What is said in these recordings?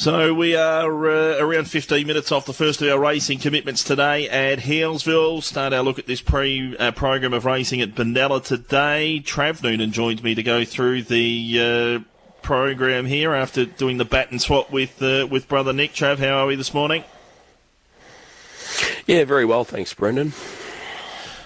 So we are uh, around 15 minutes off the first of our racing commitments today at Healesville. Start our look at this pre uh, program of racing at Benalla today. Trav Noonan joins me to go through the uh, program here after doing the bat and swap with uh, with brother Nick. Trav, how are we this morning? Yeah, very well, thanks, Brendan.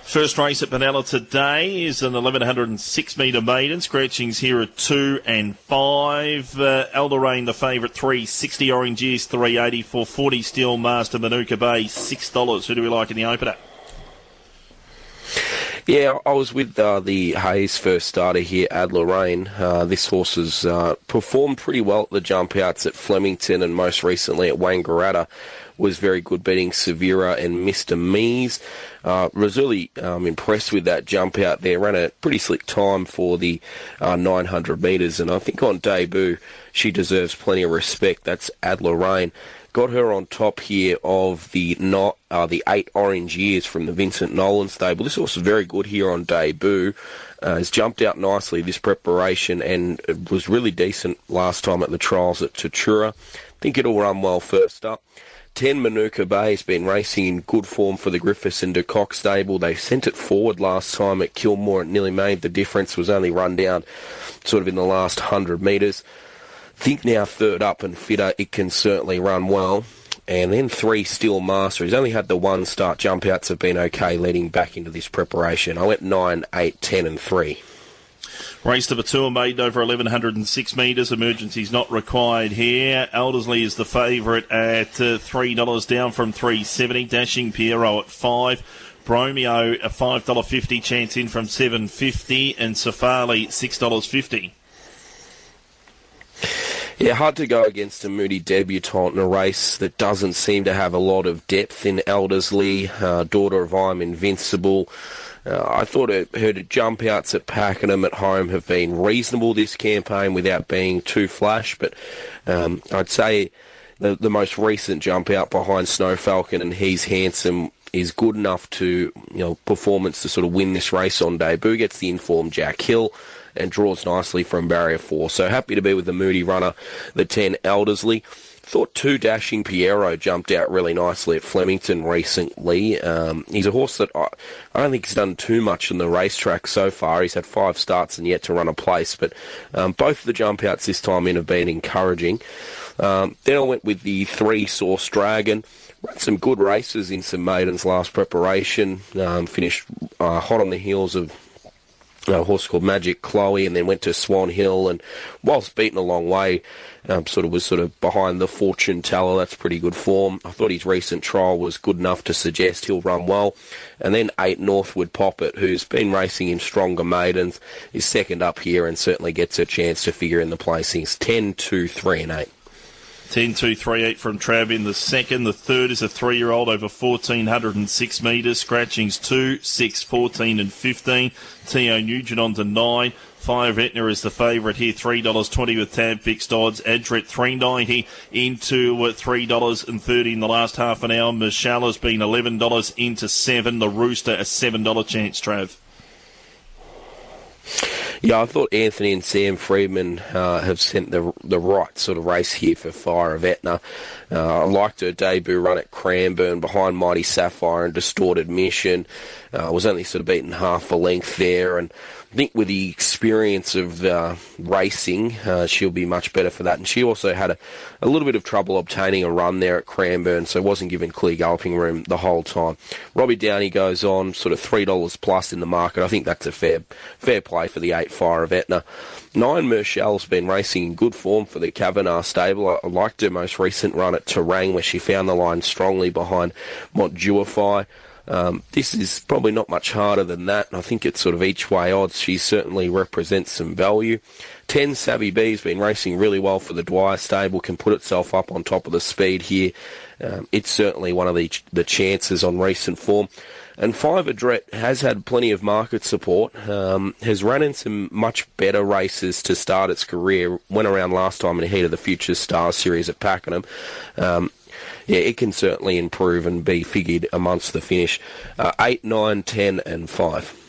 First race at Benalla today is an 1106 metre maiden. Scratchings here at 2 and 5. Uh, Elderain, the favourite, 360. Orange Ears, 380. 440 Steel Master, Manuka Bay, $6. Who do we like in the opener? Yeah, I was with uh, the Hayes first starter here, Adler Rain. Uh, this horse has uh, performed pretty well at the jump outs at Flemington and most recently at Wangaratta. Was very good beating Severa and Mr. Mees. Uh, was really um, impressed with that jump out there. Ran a pretty slick time for the uh, 900 metres, and I think on debut she deserves plenty of respect. That's Adler Rain. Got her on top here of the not uh, the eight Orange Ears from the Vincent Nolan stable. This horse is very good here on debut. Uh, has jumped out nicely this preparation and was really decent last time at the trials at Tatura. Think it'll run well first up. 10 Manuka Bay has been racing in good form for the Griffiths and De stable. They sent it forward last time at Kilmore. It nearly made the difference. Was only run down sort of in the last 100 metres. Think now third up and fitter, it can certainly run well. And then three Steel Master. He's only had the one start. Jump outs have been okay leading back into this preparation. I went 9, 8, 10 and 3. Race to Batua made over 1106 metres. Emergencies not required here. Eldersley is the favourite at uh, $3 down from 370. Dashing Piero at 5. Bromeo a $5.50 chance in from 750 and Safali, $6.50. Yeah, hard to go against a moody debutant in a race that doesn't seem to have a lot of depth in Eldersley, Uh, daughter of I'm Invincible. Uh, I thought her, jump outs at Pakenham at home have been reasonable this campaign without being too flash, but um, I'd say the, the most recent jump out behind Snow Falcon and He's Handsome is good enough to, you know, performance to sort of win this race on debut. Gets the informed Jack Hill and draws nicely from barrier four. So happy to be with the Moody runner, the 10 Elderslie. Thought two dashing Piero jumped out really nicely at Flemington recently. Um, he's a horse that I, I, don't think he's done too much in the racetrack so far. He's had five starts and yet to run a place, but um, both of the jump outs this time in have been encouraging. Um, then I went with the three Source Dragon. Ran some good races in some maidens last preparation. Um, finished uh, hot on the heels of a horse called Magic Chloe, and then went to Swan Hill, and whilst beaten a long way, um, sort of was sort of behind the fortune teller. That's pretty good form. I thought his recent trial was good enough to suggest he'll run well. And then eight Northwood Poppet, who's been racing in stronger maidens, is second up here and certainly gets a chance to figure in the placings. 10, 2, 3, and 8. 10 2 3 8 from Trav in the second. The third is a three year old over 1406 metres. Scratchings 2, 6, 14, and 15. Teo Nugent on to 9. Five Etna is the favourite here, three dollars twenty with tab fixed odds. Adret three ninety into uh, three dollars and thirty in the last half an hour. Michelle has been eleven dollars into seven. The Rooster a seven dollar chance. Trav. Yeah, I thought Anthony and Sam Freedman uh, have sent the the right sort of race here for Fire of Etna. Uh, I liked her debut run at Cranbourne behind Mighty Sapphire and Distorted Mission. Uh, was only sort of beaten half a length there, and think with the experience of uh, racing, uh, she'll be much better for that. And she also had a, a little bit of trouble obtaining a run there at Cranbourne, so wasn't given clear galloping room the whole time. Robbie Downey goes on sort of three dollars plus in the market. I think that's a fair fair play for the eight fire of Etna. Nine Merchel's been racing in good form for the Kavanagh stable. I, I liked her most recent run at Terang where she found the line strongly behind Montjuify. Um, this is probably not much harder than that, I think it's sort of each way odds. She certainly represents some value. 10 Savvy B's been racing really well for the Dwyer stable, can put itself up on top of the speed here. Um, it's certainly one of the, the chances on recent form. And Five Adret has had plenty of market support, um, has run in some much better races to start its career, went around last time in the heat of the Future Stars series at Pakenham. Um, yeah, it can certainly improve and be figured amongst the finish. Uh, 8, 9, 10, and 5.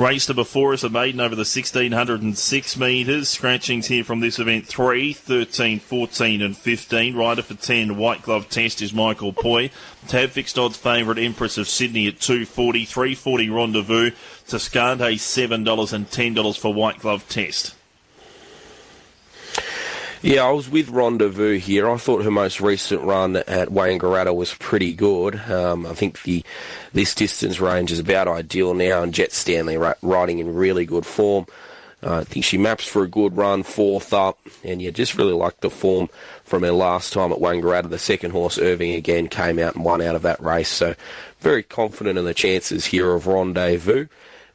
Race number four is a maiden over the 1606 metres. Scratchings here from this event 3, 13, 14 and 15. Rider for 10, White Glove Test is Michael Poy. Tab fixed odds favourite Empress of Sydney at 240, 340 Rendezvous. Toscante $7 and $10 for White Glove Test. Yeah, I was with Rendezvous here. I thought her most recent run at Wangaratta was pretty good. Um, I think the this distance range is about ideal now, and Jett Stanley riding in really good form. Uh, I think she maps for a good run, fourth up, and yeah, just really like the form from her last time at Wangaratta. The second horse, Irving, again came out and won out of that race, so very confident in the chances here of Rendezvous.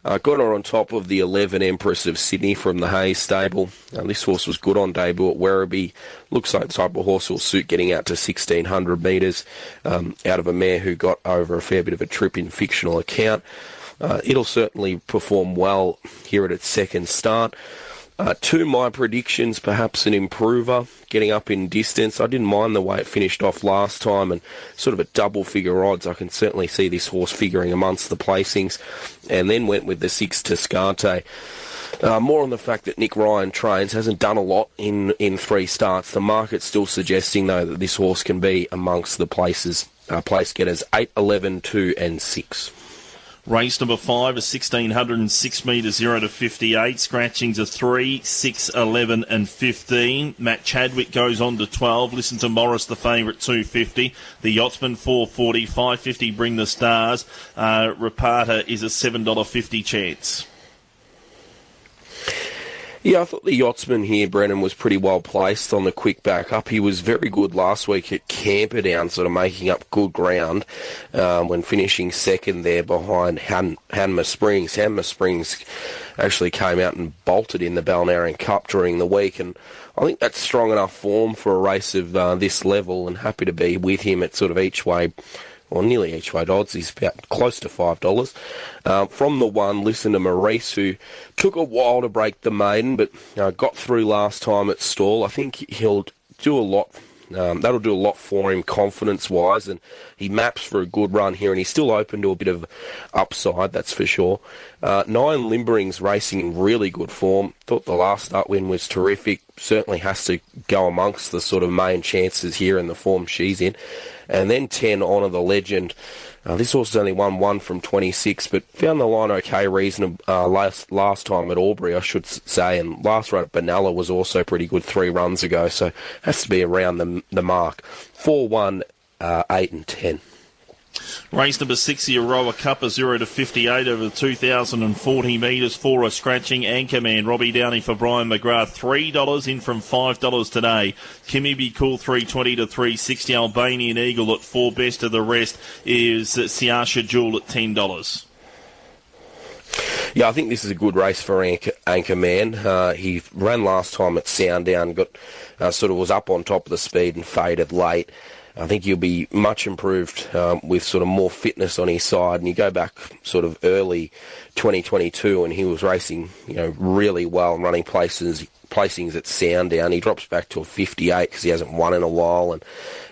Uh, got her on top of the 11 Empress of Sydney from the Hayes stable. Uh, this horse was good on debut at Werribee. Looks like the type of horse will suit getting out to 1600 metres um, out of a mare who got over a fair bit of a trip in fictional account. Uh, it'll certainly perform well here at its second start. Uh, to my predictions, perhaps an improver, getting up in distance. I didn't mind the way it finished off last time and sort of a double figure odds. I can certainly see this horse figuring amongst the placings. And then went with the six Toscante. Uh, more on the fact that Nick Ryan trains hasn't done a lot in, in three starts. The market's still suggesting, though, that this horse can be amongst the places, uh, place getters 8, 11, 2, and 6. Race number five is 1606 metres 0 to 58. Scratchings are 3, 6, 11 and 15. Matt Chadwick goes on to 12. Listen to Morris, the favourite, 250. The Yachtsman, 440. 550 Bring the Stars. Uh, Rapata is a $7.50 chance. Yeah, I thought the yachtsman here, Brendan, was pretty well placed on the quick back up. He was very good last week at Camperdown, sort of making up good ground um, when finishing second there behind Han- Hanmer Springs. Hanmer Springs actually came out and bolted in the Balnarring Cup during the week, and I think that's strong enough form for a race of uh, this level, and happy to be with him at sort of each way or nearly each way odds. He's about close to five dollars. Uh, from the one, listen to Maurice, who took a while to break the maiden, but uh, got through last time at Stawell. I think he'll do a lot. Um, that'll do a lot for him confidence-wise, and he maps for a good run here, and he's still open to a bit of upside, that's for sure. Uh, nine Limbering's racing in really good form. Thought the last start win was terrific. Certainly has to go amongst the sort of main chances here in the form she's in. And then 10, Honour the Legend. Uh, this horse has only won one from 26, but found the line okay reasonable uh, last last time at Albury, I should say, and last run at Benalla was also pretty good three runs ago, so has to be around the the mark. Four, one, uh, eight, and ten. Race number six, the Euroa Cup, a 0 to 58 over the 2,040 metres for a scratching. Anchorman, Robbie Downey for Brian McGrath, $3 in from $5 today. Kimmy Be Cool, 320 to 360. Albanian Eagle at 4 best of the rest is Siasha Jewel at $10. Yeah, I think this is a good race for Anchor, Anchorman. Uh, he ran last time at Sandown, got uh, sort of was up on top of the speed and faded late. I think he'll be much improved um, with sort of more fitness on his side. And you go back sort of early 2022, and he was racing, you know, really well running places placings at Sandown. He drops back to a 58 because he hasn't won in a while, and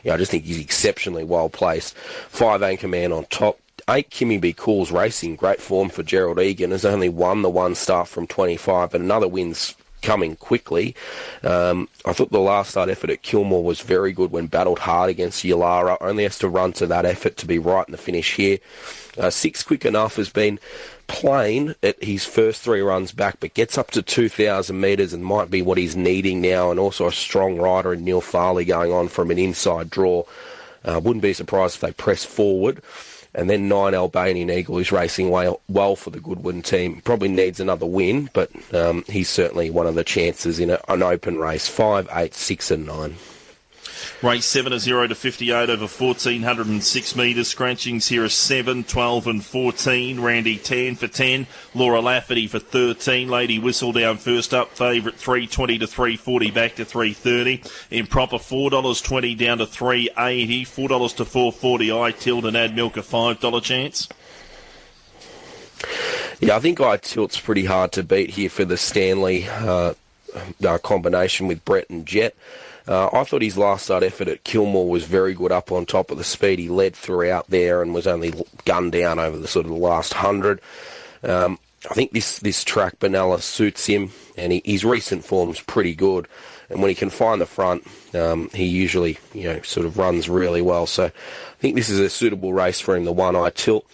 you know, I just think he's exceptionally well placed. Five anchor Anchorman on top. Eight Kimmy Be Cool's racing, great form for Gerald Egan. Has only won the one start from 25, but another win's coming quickly. Um, I thought the last start effort at Kilmore was very good when battled hard against Yalara. Only has to run to that effort to be right in the finish here. Uh, six quick enough has been plain at his first three runs back, but gets up to 2,000 metres and might be what he's needing now. And also a strong rider in Neil Farley going on from an inside draw. Uh, wouldn't be surprised if they press forward. And then nine Albanian Eagle is racing well, well for the Goodwin team. Probably needs another win, but um, he's certainly one of the chances in a, an open race. Five, eight, six, and nine. Race 7 a 0 to 58 over 1406 metres. Scratchings here are 7, 12 and 14. Randy 10 for 10. Laura Lafferty for 13. Lady Whistledown first up. Favourite 320 to 340 back to 330. Improper $4.20 down to 380. $4 to 440. I tilt and add milk a $5 chance. Yeah, I think I tilt's pretty hard to beat here for the Stanley uh, uh, combination with Brett and Jett. Uh, I thought his last start effort at Kilmore was very good up on top of the speed. He led throughout there and was only gunned down over the sort of the last hundred. Um, I think this, this track, Benalla, suits him, and he, his recent form's pretty good. And when he can find the front, um, he usually, you know, sort of runs really well. So I think this is a suitable race for him, the one eye tilt.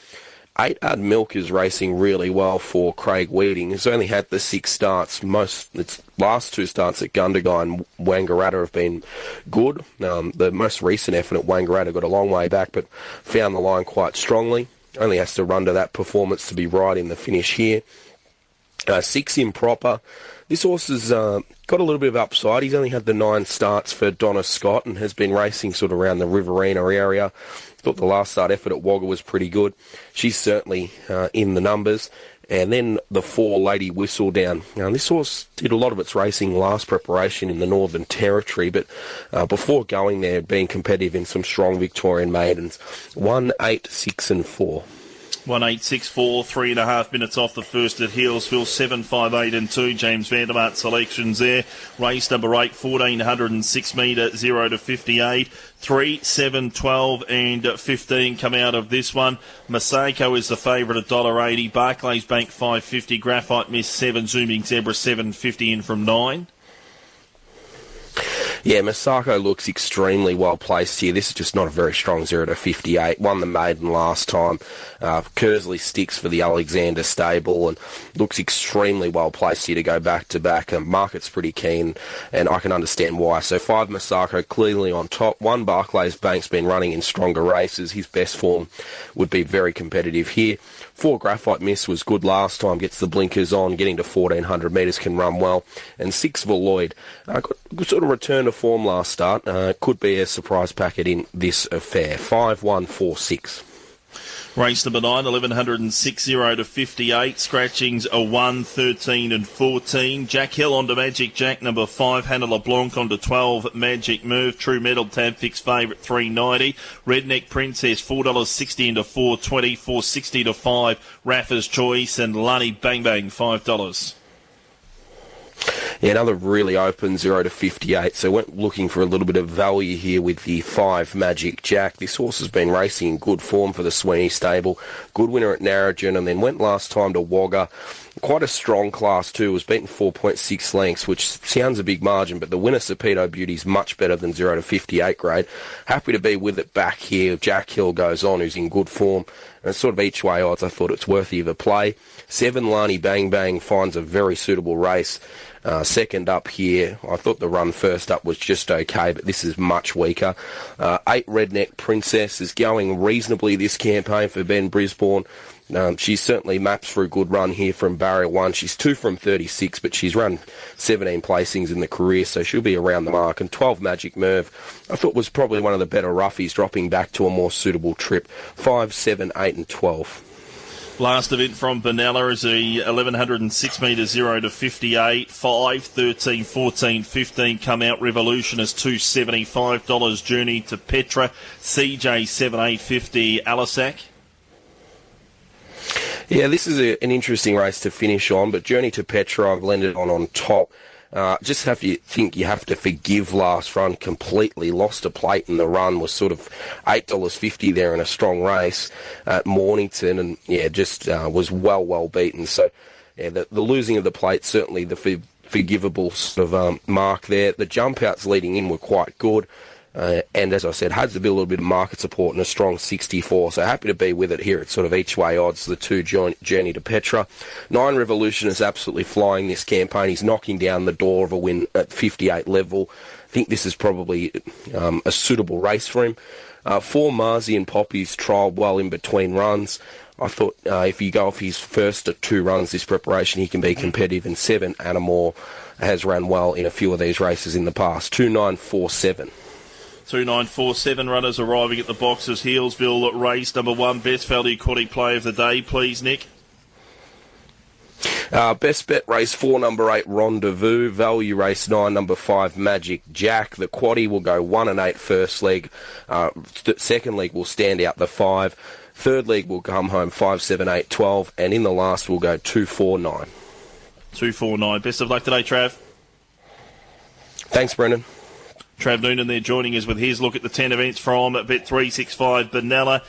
Eight Ad Milk is racing really well for Craig Weeding. He's only had the six starts. Most its last two starts at Gundagai and Wangaratta have been good. Um, the most recent effort at Wangaratta got a long way back, but found the line quite strongly. Only has to run to that performance to be right in the finish here. Uh, six improper. This horse has uh, got a little bit of upside. He's only had the nine starts for Donna Scott and has been racing sort of around the Riverina area. Thought the last start effort at Wagga was pretty good. She's certainly uh, in the numbers. And then the four Lady Whistle down. Now, this horse did a lot of its racing last preparation in the Northern Territory, but uh, before going there, being competitive in some strong Victorian maidens. One, eight, six, and four. One eight six four, three and a half minutes off the first at five eight and two. James Vandermart selections there. Race number eight, fourteen hundred and six metre, zero to fifty eight. Three, seven, twelve, and fifteen come out of this one. Masako is the favourite at dollar eighty. Barclays Bank five fifty. Graphite Miss seven. Zooming Zebra seven fifty in from nine. Yeah, Masako looks extremely well placed here. This is just not a very strong 0 to 58. Won the maiden last time. Uh, Kersley sticks for the Alexander stable and looks extremely well placed here to go back to back. And market's pretty keen, and I can understand why. So, five Masako clearly on top. One Barclays Bank's been running in stronger races. His best form would be very competitive here. Four Graphite Miss was good last time, gets the blinkers on, getting to 1400 metres, can run well. And six Valoid, uh, sort of return to form last start, uh, could be a surprise packet in this affair. 5 1 4 6. Race number 9, 1106 0 to 58. Scratchings are 1, 13 and 14. Jack Hill onto Magic Jack number 5. Hannah LeBlanc onto 12. Magic Move. True Metal Tab Fix favourite 390. Redneck Princess $4.60 into 420. 460 to 5. Raffer's Choice and Lunny Bang Bang $5. Yeah, another really open 0 to 58. So went looking for a little bit of value here with the 5 Magic Jack. This horse has been racing in good form for the Sweeney stable. Good winner at Narrogin and then went last time to Wagga. Quite a strong class too. Was beaten 4.6 lengths, which sounds a big margin, but the winner Sapito Beauty is much better than 0 to 58 grade. Happy to be with it back here. Jack Hill goes on, who's in good form. And sort of each way odds, I thought it's worthy of a play. Seven Lani Bang Bang finds a very suitable race. Uh, second up here, I thought the run first up was just okay, but this is much weaker. Uh, eight Redneck Princess is going reasonably this campaign for Ben Brisbane. Um, she certainly maps for a good run here from barrier one. She's two from 36, but she's run 17 placings in the career, so she'll be around the mark. And 12 Magic Merv, I thought was probably one of the better roughies, dropping back to a more suitable trip. 5, 7, 8, and 12. Last event from Benalla is a 1106 metre 0 to 58. 5, 13, 14, 15 come out. Revolution is $275. Journey to Petra. CJ 7850 Alisac. Yeah, this is a, an interesting race to finish on, but Journey to Petra I've landed on on top. Uh, just have to think you have to forgive last run completely. Lost a plate in the run was sort of eight dollars fifty there in a strong race at Mornington, and yeah, just uh, was well well beaten. So yeah, the, the losing of the plate certainly the for, forgivable sort of um, mark there. The jump outs leading in were quite good. Uh, and as I said, had to be a little bit of market support and a strong 64. So happy to be with it here. It's sort of each way odds, the two joint journey to Petra. Nine Revolution is absolutely flying this campaign. He's knocking down the door of a win at 58 level. I think this is probably um, a suitable race for him. Uh, four Marzi and Poppy's trialled well in between runs. I thought uh, if you go off his first two runs this preparation, he can be competitive. in seven, Anamore has run well in a few of these races in the past. Two nine four seven. 2947 runners arriving at the boxes. Healesville race number one. Best value quality play of the day, please, Nick. Uh, best bet race four, number eight, Rendezvous. Value race nine, number five, Magic Jack. The quaddy will go one and eight first leg. Uh, th- second leg will stand out the five. Third leg will come home five, seven, eight, twelve, and in the last will go two, four, nine. Two, four, nine. Best of luck today, Trav. Thanks, Brendan. Trav Noonan there joining us with his look at the 10 events from Bet365 Benalla.